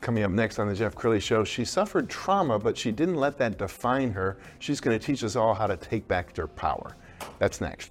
Coming up next on the Jeff Crilley Show, she suffered trauma, but she didn't let that define her. She's going to teach us all how to take back their power. That's next.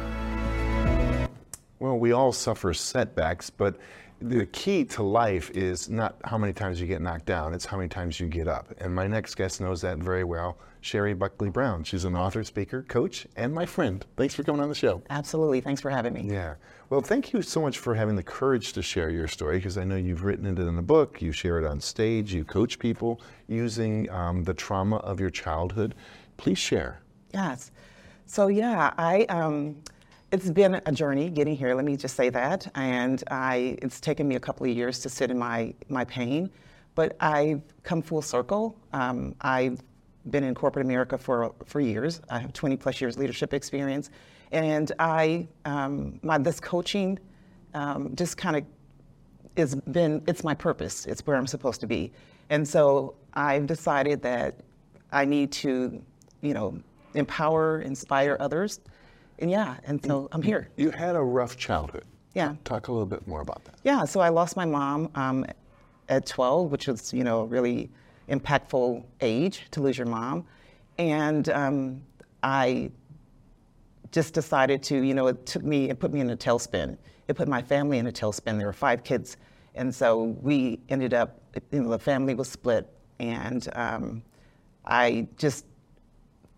We all suffer setbacks, but the key to life is not how many times you get knocked down, it's how many times you get up. And my next guest knows that very well, Sherry Buckley Brown. She's an author, speaker, coach, and my friend. Thanks for coming on the show. Absolutely. Thanks for having me. Yeah. Well, thank you so much for having the courage to share your story because I know you've written it in a book, you share it on stage, you coach people using um, the trauma of your childhood. Please share. Yes. So, yeah, I. Um, it's been a journey getting here. Let me just say that, and I it's taken me a couple of years to sit in my my pain, but I've come full circle. Um, I've been in corporate America for for years. I have 20 plus years leadership experience, and I um, my this coaching um, just kind of has been it's my purpose. It's where I'm supposed to be, and so I've decided that I need to, you know, empower, inspire others and yeah, and so I'm here. You had a rough childhood. Yeah. Talk a little bit more about that. Yeah, so I lost my mom um, at 12, which was, you know, a really impactful age to lose your mom. And um, I just decided to, you know, it took me, it put me in a tailspin. It put my family in a tailspin. There were five kids. And so we ended up, you know, the family was split. And um, I just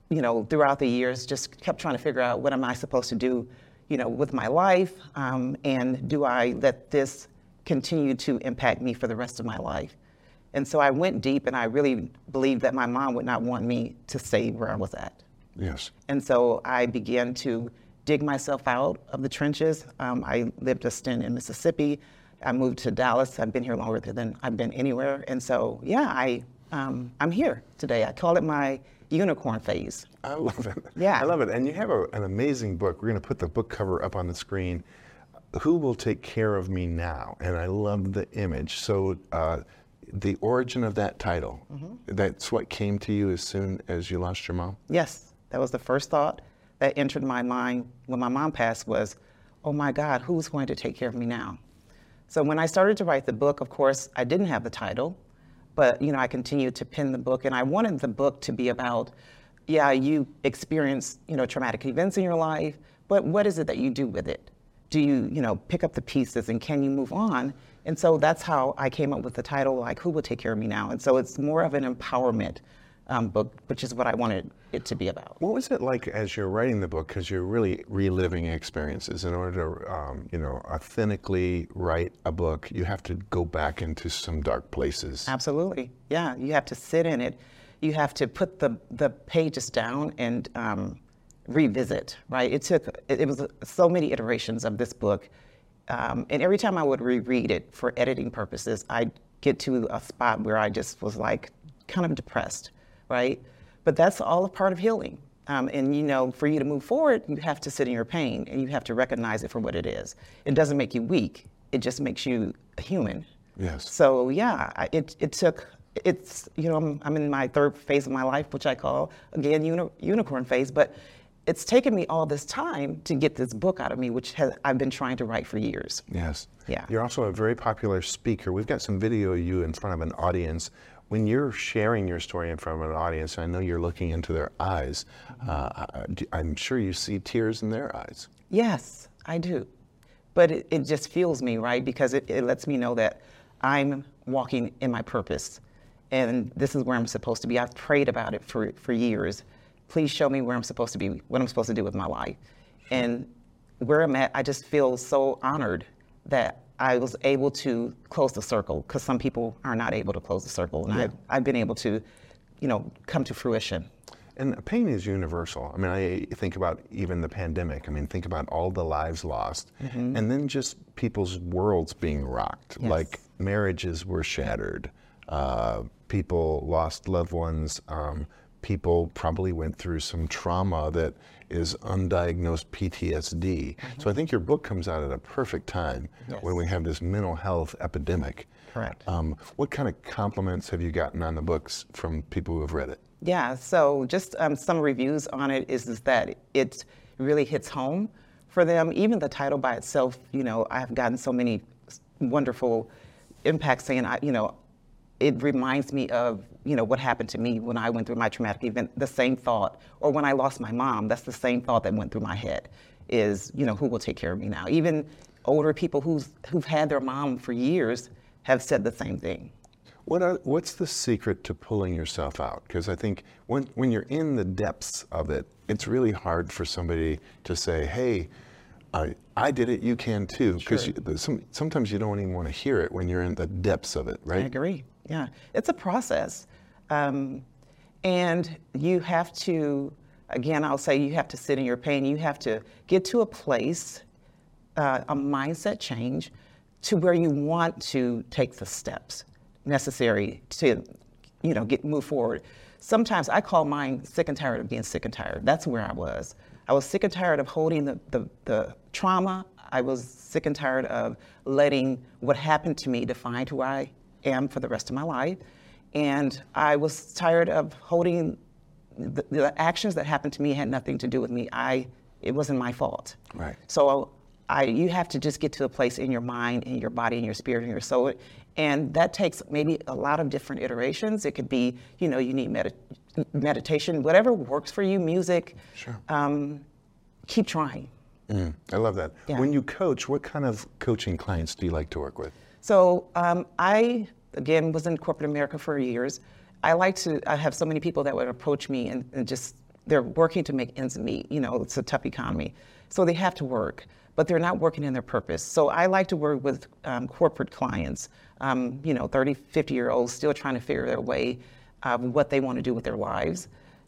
you know, throughout the years, just kept trying to figure out what am I supposed to do, you know, with my life, um, and do I let this continue to impact me for the rest of my life? And so I went deep, and I really believed that my mom would not want me to stay where I was at. Yes. And so I began to dig myself out of the trenches. Um, I lived a stint in Mississippi. I moved to Dallas. I've been here longer than I've been anywhere. And so, yeah, I, um, I'm here today. I call it my unicorn phase. I love it. Yeah. I love it. And you have a, an amazing book. We're going to put the book cover up on the screen. Who will take care of me now? And I love the image. So, uh, the origin of that title, mm-hmm. that's what came to you as soon as you lost your mom? Yes. That was the first thought that entered my mind when my mom passed was, oh my God, who's going to take care of me now? So when I started to write the book, of course, I didn't have the title. But you know, I continued to pen the book, and I wanted the book to be about, yeah, you experience you know traumatic events in your life, but what is it that you do with it? Do you you know pick up the pieces, and can you move on? And so that's how I came up with the title, like Who Will Take Care of Me Now? And so it's more of an empowerment um, book, which is what I wanted it to be about. What was it like as you're writing the book? Because you're really reliving experiences. In order to, um, you know, authentically write a book, you have to go back into some dark places. Absolutely, yeah. You have to sit in it. You have to put the the pages down and um, revisit. Right. It took. It, it, was so many iterations of this book, um, and every time I would reread it for editing purposes, I'd get to a spot where I just was like kind of depressed right? But that's all a part of healing. Um, and you know, for you to move forward, you have to sit in your pain and you have to recognize it for what it is. It doesn't make you weak. It just makes you human. Yes. So yeah, it it took. It's you know I'm, I'm in my third phase of my life, which I call again uni- unicorn phase, but it's taken me all this time to get this book out of me, which has, I've been trying to write for years. Yes. Yeah. You're also a very popular speaker. We've got some video of you in front of an audience when you're sharing your story in front of an audience, I know you're looking into their eyes. Uh, I'm sure you see tears in their eyes. Yes, I do. But it, it just fuels me, right? Because it, it lets me know that I'm walking in my purpose. and this is where I'm supposed to be. I've prayed about it for, for years. Please show me where I'm supposed to be, what I'm supposed to do with my life. And where I'm at, I just feel so honored that I was able to close the circle because some people are not able to close the circle. And I've, I've been able to, you know, come to fruition. And pain is universal. I mean, I think about even the pandemic. I mean, think about all the lives lost, and then just people's worlds being rocked. Yes. Like marriages were shattered, uh, people lost loved ones, um, people probably went through some trauma that is undiagnosed PTSD. So I think your book comes out at a perfect time when we have this mental health epidemic. Correct. Um, what kind of compliments have you gotten on the books from people who have read it? Yeah, so just um, some reviews on it is, is that it really hits home for them. Even the title by itself, you know, I've gotten so many wonderful impacts saying, I, you know, it reminds me of, you know, what happened to me when I went through my traumatic event, the same thought, or when I lost my mom, that's the same thought that went through my head is, you know, who will take care of me now? Even older people who's, who've had their mom for years have said the same thing. What are, what's the secret to pulling yourself out? Because I think when, when you're in the depths of it, it's really hard for somebody to say, hey, I, I did it, you can too. Because Sure. some, sometimes you don't even want to hear it when you're in the depths of it, right? I agree. Yeah, it's a process, um, and you have to. Again, I'll say you have to sit in your pain. You have to get to a place, uh, a mindset change, to where you want to take the steps necessary to, you know, get move forward. Sometimes I call mine sick and tired of being sick and tired. That's where I was. I was sick and tired of holding the, the, the trauma. I was sick and tired of letting what happened to me define who I am for the rest of my life. And I was tired of holding the, the actions that happened to me had nothing to do with me. I, it wasn't my fault. Right. So I, you have to just get to a place in your mind, in your body, in your spirit, in your soul. And that takes maybe a lot of different iterations. It could be, you know, you need medi- meditation, whatever works for you, music. Sure. Um, keep trying. Mm, I love that. Yeah. When you coach, what kind of coaching clients do you like to work with? So um, I, again, was in corporate America for years. I like to, I have so many people that would approach me and, and just, they're working to make ends meet. You know, it's a tough economy. So they have to work, but they're not working in their purpose. So I like to work with um, corporate clients, um, you know, 30, 50 year olds still trying to figure their way, uh, what they want to do with their lives.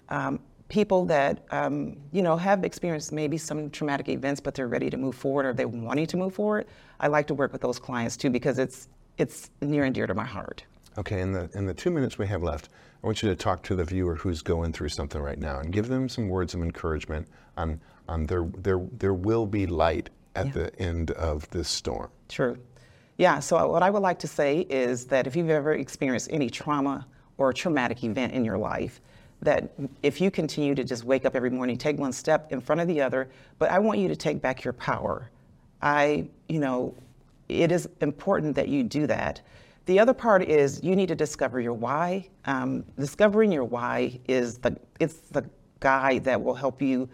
Um, people that um, you know have experienced maybe some traumatic events, but they're ready to move forward or they're wanting to move forward. I like to work with those clients too because it's it's near and dear to my heart. Okay, in the in the two minutes we have left, I want you to talk to the viewer who's going through something right now and give them some words of encouragement on on there there there will be light at the end of this storm. True. Yeah, so what I would like to say is that if you've ever experienced any trauma or a traumatic event in your life, that if you continue to just wake up every morning, take one step in front of the other, but I want you to take back your power. I, you know, it is important that you do that. The other part is you need to discover your why. Um, discovering your why is the it's the guide that will help you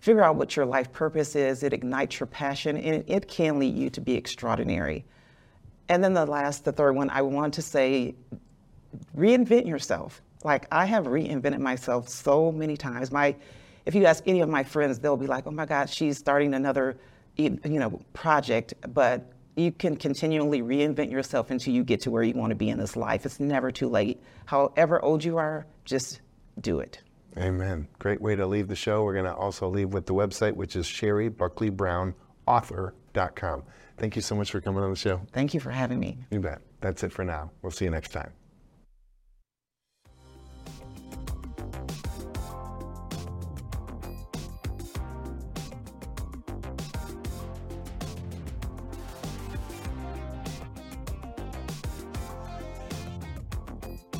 figure out what your life purpose is. It ignites your passion, and it can lead you to be extraordinary. And then the last, the third one, I want to say, reinvent yourself. Like I have reinvented myself so many times. My, if you ask any of my friends, they'll be like, "Oh my God, she's starting another, you know, project." But you can continually reinvent yourself until you get to where you want to be in this life. It's never too late. However old you are, just do it. Amen. Great way to leave the show. We're going to also leave with the website, which is sherrybuckleybrownauthor.com. Thank you so much for coming on the show. Thank you for having me. You bet. That's it for now. We'll see you next time.